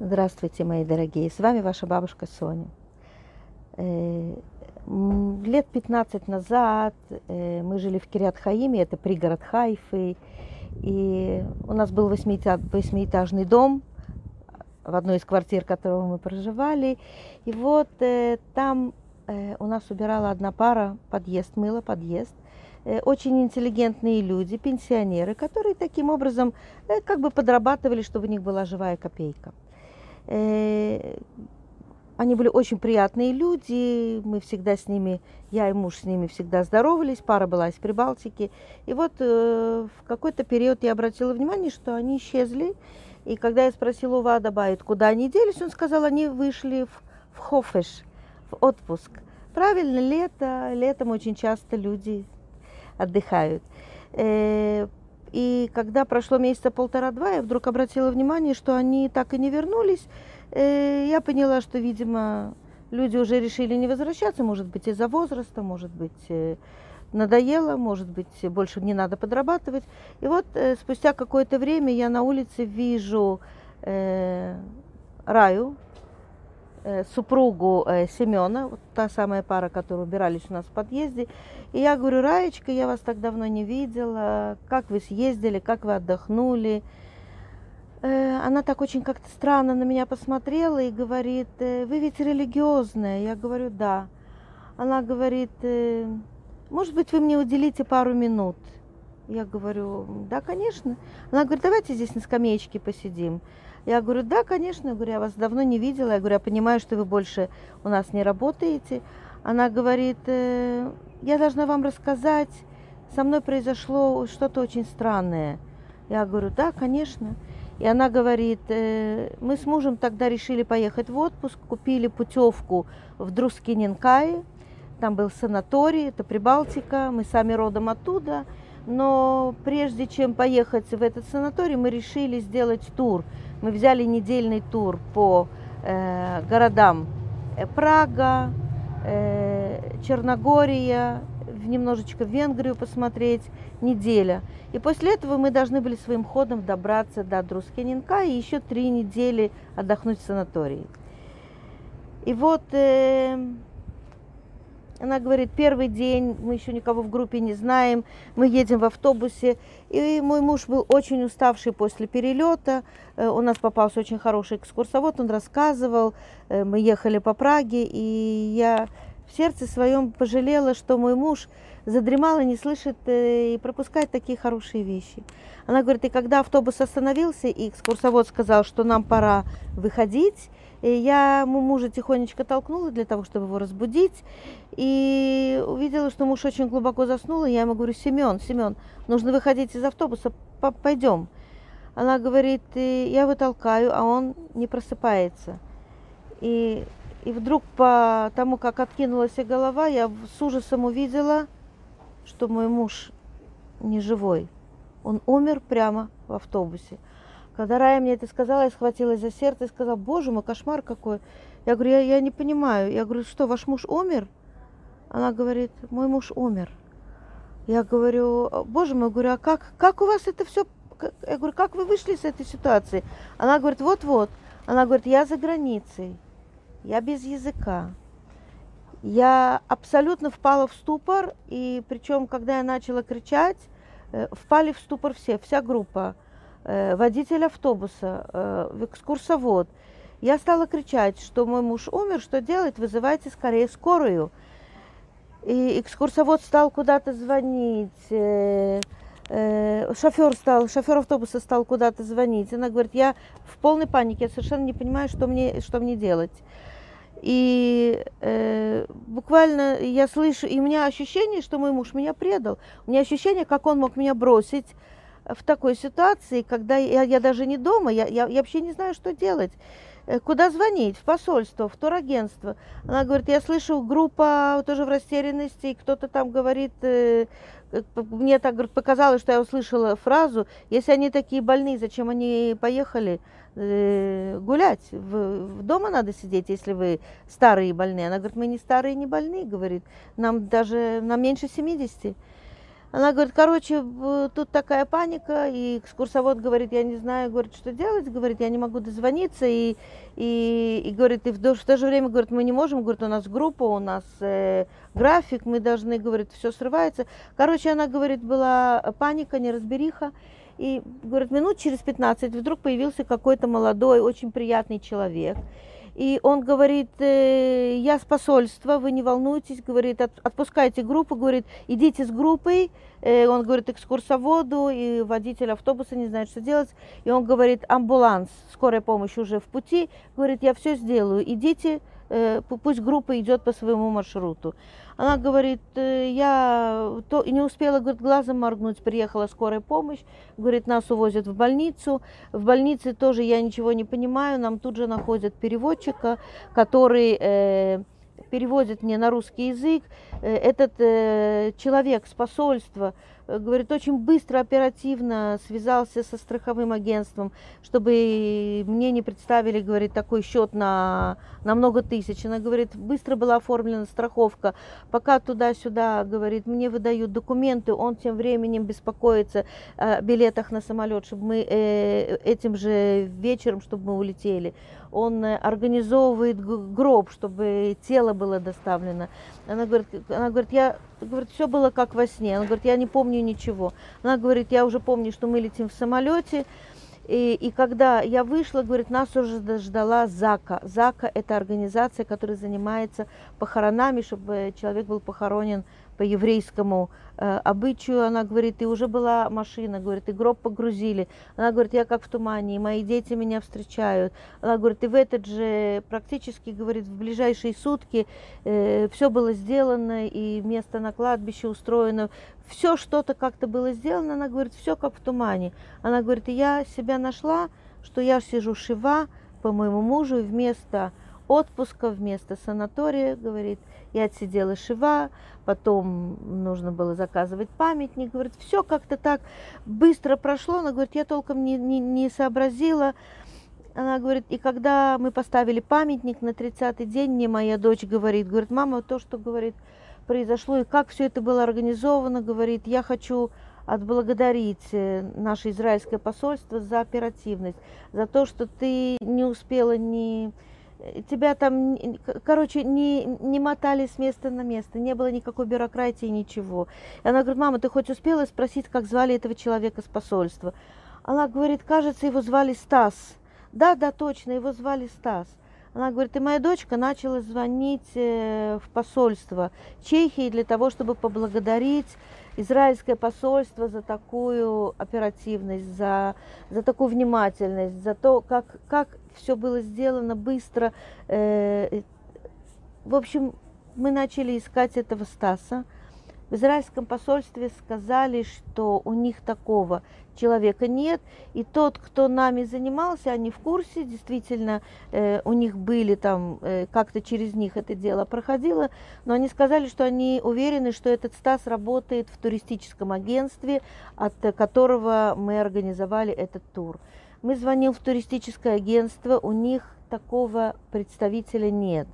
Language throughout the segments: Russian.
Здравствуйте, мои дорогие. С вами ваша бабушка Соня. Э, лет 15 назад э, мы жили в Кириат-Хаиме, это пригород Хайфы. И у нас был восьмиэтажный дом в одной из квартир, в которой мы проживали. И вот э, там у нас убирала одна пара подъезд, мыла подъезд. Очень интеллигентные люди, пенсионеры, которые таким образом как бы подрабатывали, чтобы у них была живая копейка. Э, они были очень приятные люди, мы всегда с ними, я и муж с ними всегда здоровались, пара была из Прибалтики. И вот э, в какой-то период я обратила внимание, что они исчезли. И когда я спросила у Вада Байт, куда они делись, он сказал, они вышли в, в Хофеш, в отпуск. Правильно, лето, летом очень часто люди отдыхают. Э, и когда прошло месяца полтора-два, я вдруг обратила внимание, что они так и не вернулись. Э, я поняла, что, видимо, люди уже решили не возвращаться, может быть, из-за возраста, может быть, э, надоело, может быть, больше не надо подрабатывать. И вот э, спустя какое-то время я на улице вижу Раю, супругу э, Семена, вот та самая пара, которая убирались у нас в подъезде. И я говорю, Раечка, я вас так давно не видела, как вы съездили, как вы отдохнули. Э, она так очень как-то странно на меня посмотрела и говорит, вы ведь религиозная? Я говорю, да. Она говорит, может быть, вы мне уделите пару минут? Я говорю, да, конечно. Она говорит, давайте здесь на скамеечке посидим. Я говорю, да, конечно. Я говорю, я вас давно не видела. Я говорю, я понимаю, что вы больше у нас не работаете. Она говорит, э, я должна вам рассказать, со мной произошло что-то очень странное. Я говорю, да, конечно. И она говорит, э, мы с мужем тогда решили поехать в отпуск, купили путевку в Друскиненкай, там был санаторий, это Прибалтика, мы сами родом оттуда. Но прежде чем поехать в этот санаторий, мы решили сделать тур мы взяли недельный тур по э, городам э, Прага, э, Черногория, немножечко в Венгрию посмотреть, неделя. И после этого мы должны были своим ходом добраться до Друскенинка и еще три недели отдохнуть в санатории. И вот э, она говорит, первый день, мы еще никого в группе не знаем, мы едем в автобусе. И мой муж был очень уставший после перелета. Э, у нас попался очень хороший экскурсовод, он рассказывал. Э, мы ехали по Праге, и я в сердце своем пожалела, что мой муж задремал и не слышит э, и пропускает такие хорошие вещи. Она говорит, и когда автобус остановился, и экскурсовод сказал, что нам пора выходить, и я мужа тихонечко толкнула для того, чтобы его разбудить. И увидела, что муж очень глубоко заснул. И я ему говорю, Семен, Семен, нужно выходить из автобуса, пойдем. Она говорит, я его а он не просыпается. И, и вдруг по тому, как откинулась голова, я с ужасом увидела, что мой муж не живой. Он умер прямо в автобусе. Когда Рая мне это сказала, я схватилась за сердце и сказала, боже мой, кошмар какой. Я говорю, я, я не понимаю. Я говорю, что, ваш муж умер? Она говорит, мой муж умер. Я говорю, боже мой, говорю, а как, как у вас это все, я говорю, как вы вышли с этой ситуации? Она говорит, вот-вот. Она говорит, я за границей, я без языка. Я абсолютно впала в ступор, и причем, когда я начала кричать, э, впали в ступор все, вся группа. Э, водитель автобуса, э, экскурсовод. Я стала кричать, что мой муж умер, что делать, вызывайте скорее скорую. И экскурсовод стал куда-то звонить, э, шофер стал, шофер автобуса стал куда-то звонить. Она говорит, я в полной панике, я совершенно не понимаю, что мне, что мне делать. И э, буквально я слышу, и у меня ощущение, что мой муж меня предал. У меня ощущение, как он мог меня бросить, в такой ситуации, когда я, я даже не дома, я, я, я вообще не знаю, что делать. Э, куда звонить? В посольство, в турагентство. Она говорит, я слышу, группа тоже в растерянности, кто-то там говорит, э, мне так говорит, показалось, что я услышала фразу, если они такие больные, зачем они поехали э, гулять? В, в дома надо сидеть, если вы старые и больные. Она говорит, мы не старые, не больные, говорит, нам даже, нам меньше 70. Она говорит, короче, тут такая паника, и экскурсовод говорит, я не знаю, говорит, что делать, говорит, я не могу дозвониться, и, и, и говорит, и в, в то же время, говорит, мы не можем, говорит, у нас группа, у нас э, график, мы должны, говорит, все срывается. Короче, она говорит, была паника, неразбериха, и, говорит, минут через 15 вдруг появился какой-то молодой, очень приятный человек, и он говорит, э, я с посольства, вы не волнуйтесь, говорит, отпускайте группу, говорит, идите с группой. Э, он говорит экскурсоводу, и водитель автобуса не знает, что делать. И он говорит, амбуланс, скорая помощь уже в пути. Говорит, я все сделаю, идите, пусть группа идет по своему маршруту. Она говорит, «Э, я то, не успела говорит, глазом моргнуть, приехала скорая помощь, говорит, нас увозят в больницу. В больнице тоже я ничего не понимаю, нам тут же находят переводчика, который э, переводит мне на русский язык. Э, этот э, человек с посольства Э, говорит, очень быстро, оперативно связался со страховым агентством, чтобы мне не представили, говорит, такой счет на, на много тысяч. Она говорит, быстро была оформлена страховка, пока туда-сюда, говорит, мне выдают документы, он тем временем беспокоится о билетах на самолет, чтобы мы э, этим же вечером, чтобы мы улетели он э, организовывает гроб, чтобы тело было доставлено. Она говорит, она говорит, я, говорит, все было как во сне. Она говорит, я не помню ничего. Она говорит, я уже помню, что мы летим в самолете. И, и когда я вышла, говорит, нас уже ждала ЗАКа. ЗАКа – это организация, которая занимается похоронами, чтобы человек был похоронен по еврейскому э, обычаю. Она говорит, и уже была машина, говорит, и гроб погрузили. Она говорит, я как в тумане, и мои дети меня встречают. Она говорит, и в этот же, практически, говорит, в ближайшие сутки э, все было сделано, и место на кладбище устроено. Все что-то как-то было сделано. Она говорит, все как в тумане. Она говорит, я себя нашла, что я сижу шива по моему мужу, и вместо отпуска, вместо санатория, говорит, я отсидела шива, потом нужно было заказывать памятник. Говорит, все как-то так быстро прошло. Она говорит, я толком не, не, не сообразила. Она говорит, и когда мы поставили памятник на 30-й день, мне моя дочь говорит, говорит, мама, то, что, говорит, произошло, и как все это было организовано, говорит, я хочу отблагодарить э, наше израильское посольство за оперативность, за то, что ты не успела ни тебя там, короче, не, не мотали с места на место, не было никакой бюрократии, ничего. И она говорит, мама, ты хоть успела спросить, как звали этого человека с посольства? Она говорит, кажется, его звали Стас. Да, да, точно, его звали Стас. Она говорит, и моя дочка начала звонить э, в посольство Чехии для того, чтобы поблагодарить израильское посольство за такую оперативность, за, за такую внимательность, за то, как, как все было сделано быстро. Э, в общем, мы начали искать этого Стаса. В израильском посольстве сказали, что у них такого человека нет. И тот, кто нами занимался, они в курсе, действительно, э, у них были там, э, как-то через них это дело проходило, но они сказали, что они уверены, что этот Стас работает в туристическом агентстве, от которого мы организовали этот тур. Мы звоним в туристическое агентство, у них такого представителя нет.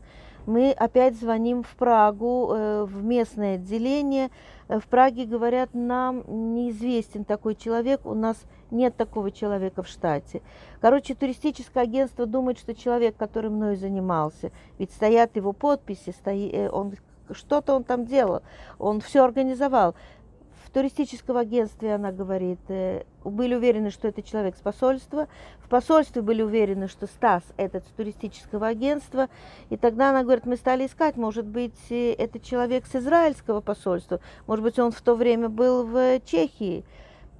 Мы опять звоним в Прагу, э, в местное отделение. Э, в Праге говорят, нам неизвестен такой человек, у нас нет такого человека в штате. Короче, туристическое агентство думает, что человек, который мной занимался, ведь стоят его подписи, стои, э, он что-то он там делал, он все организовал туристического агентства, она говорит, э, были уверены, что это человек с посольства. В посольстве были уверены, что Стас этот с туристического агентства. И тогда она говорит, мы стали искать, может быть, э, это человек с израильского посольства. Может быть, он в то время был в Чехии,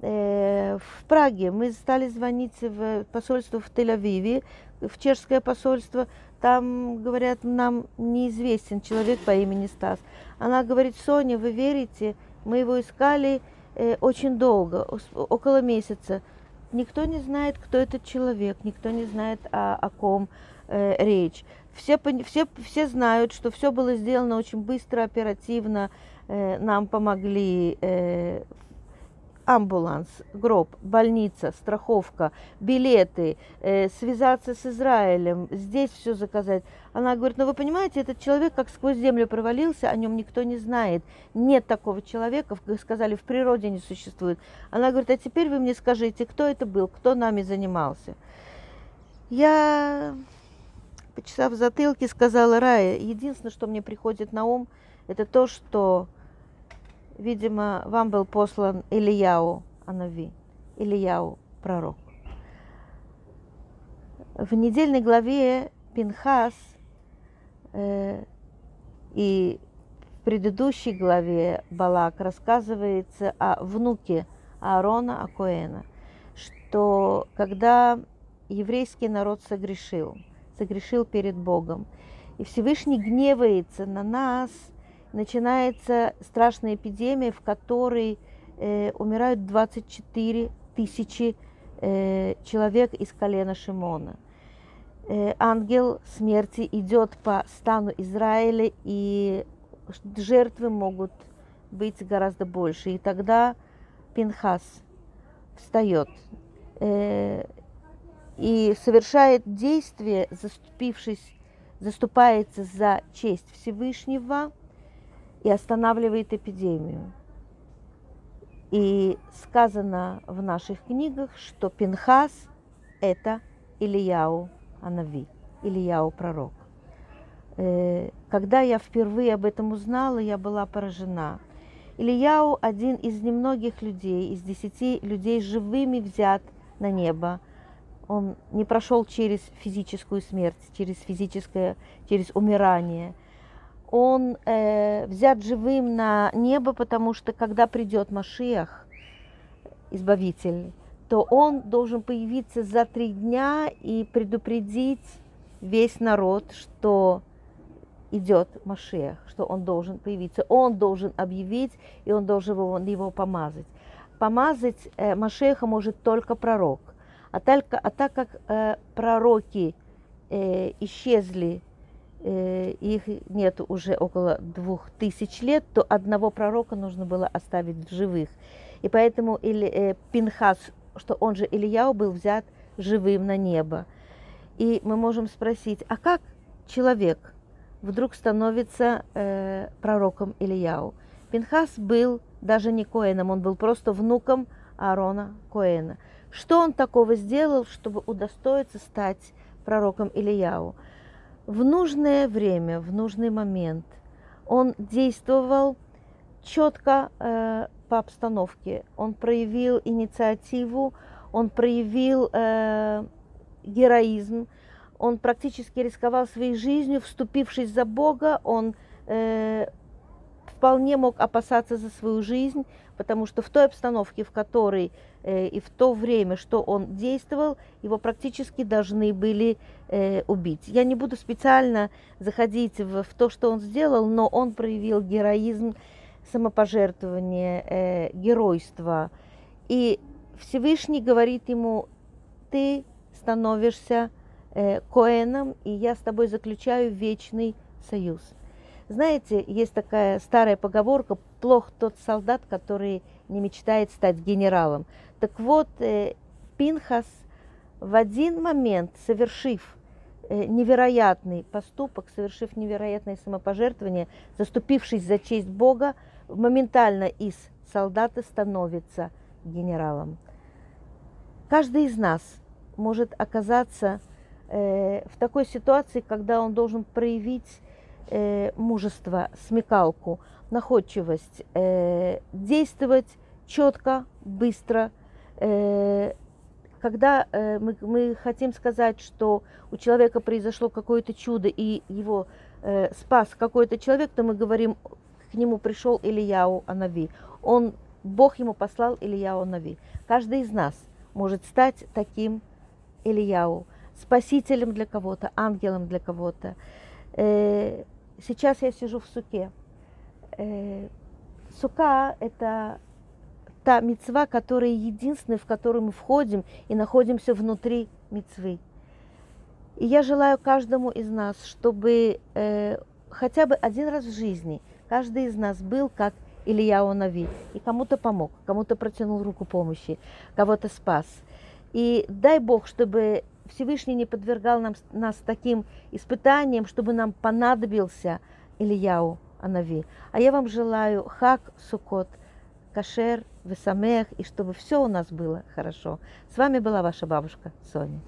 э, в Праге. Мы стали звонить в посольство в Тель-Авиве, в чешское посольство. Там, говорят, нам неизвестен человек по имени Стас. Она говорит, Соня, вы верите, мы его искали э, очень долго, около месяца. Никто не знает, кто этот человек, никто не знает, о, о ком э, речь. Все, все, все знают, что все было сделано очень быстро, оперативно. Э, нам помогли э, амбуланс, гроб, больница, страховка, билеты, э, связаться с Израилем, здесь все заказать. Она говорит, ну вы понимаете, этот человек как сквозь землю провалился, о нем никто не знает. Нет такого человека, как сказали, в природе не существует. Она говорит, а теперь вы мне скажите, кто это был, кто нами занимался. Я, почесав затылки, сказала, Рая, единственное, что мне приходит на ум, это то, что Видимо, вам был послан Ильяу Анави, Ильяу пророк. В недельной главе Пинхас э, и в предыдущей главе Балак рассказывается о внуке Аарона Акоэна, что когда еврейский народ согрешил, согрешил перед Богом, и Всевышний гневается на нас – начинается страшная эпидемия, в которой э, умирают 24 тысячи э, человек из колена Шимона. Э, ангел смерти идет по стану Израиля, и жертвы могут быть гораздо больше. И тогда Пинхас встает э, и совершает действие, заступившись, заступается за честь Всевышнего – и останавливает эпидемию. И сказано в наших книгах, что Пинхас – это Ильяу Анави, Ильяу пророк. Э, когда я впервые об этом узнала, я была поражена. Ильяу – один из немногих людей, из десяти людей живыми взят на небо. Он не прошел через физическую смерть, через физическое, через умирание – он э, взят живым на небо, потому что когда придет Машиах, Избавитель, то он должен появиться за три дня и предупредить весь народ, что идет Машиах, что он должен появиться. Он должен объявить, и он должен его, его помазать. Помазать э, Машеха может только пророк. А, только, а так как э, пророки э, исчезли их нет уже около двух тысяч лет, то одного пророка нужно было оставить в живых. И поэтому или, э, Пинхас, что он же Ильяу, был взят живым на небо. И мы можем спросить, а как человек вдруг становится э, пророком Ильяу? Пинхас был даже не Коэном, он был просто внуком Аарона Коэна. Что он такого сделал, чтобы удостоиться стать пророком Ильяу? В нужное время, в нужный момент. Он действовал четко э, по обстановке. Он проявил инициативу, он проявил э, героизм, он практически рисковал своей жизнью, вступившись за Бога, он э, вполне мог опасаться за свою жизнь, потому что в той обстановке, в которой и в то время, что он действовал, его практически должны были э, убить. Я не буду специально заходить в, в то, что он сделал, но он проявил героизм, самопожертвование, э, геройство. И Всевышний говорит ему, ты становишься э, Коэном, и я с тобой заключаю вечный союз. Знаете, есть такая старая поговорка «плох тот солдат, который не мечтает стать генералом». Так вот, э, Пинхас в один момент, совершив э, невероятный поступок, совершив невероятное самопожертвование, заступившись за честь Бога, моментально из солдата становится генералом. Каждый из нас может оказаться э, в такой ситуации, когда он должен проявить мужество, смекалку, находчивость, э, действовать четко, быстро. Э, когда э, мы, мы хотим сказать, что у человека произошло какое-то чудо и его э, спас какой-то человек, то мы говорим, к нему пришел Ильяу Анави. Он, Бог ему послал Ильяу Анави. Каждый из нас может стать таким Ильяу, спасителем для кого-то, ангелом для кого-то. Э, Сейчас я сижу в суке. Э, сука – это та мецва, которая единственная, в которую мы входим и находимся внутри мецвы. И я желаю каждому из нас, чтобы э, хотя бы один раз в жизни каждый из нас был как Ильяу Нави. И кому-то помог, кому-то протянул руку помощи, кого-то спас. И дай Бог, чтобы Всевышний не подвергал нам, нас таким испытаниям, чтобы нам понадобился Ильяу Анави. А я вам желаю хак, сукот, кашер, весамех, и чтобы все у нас было хорошо. С вами была ваша бабушка Соня.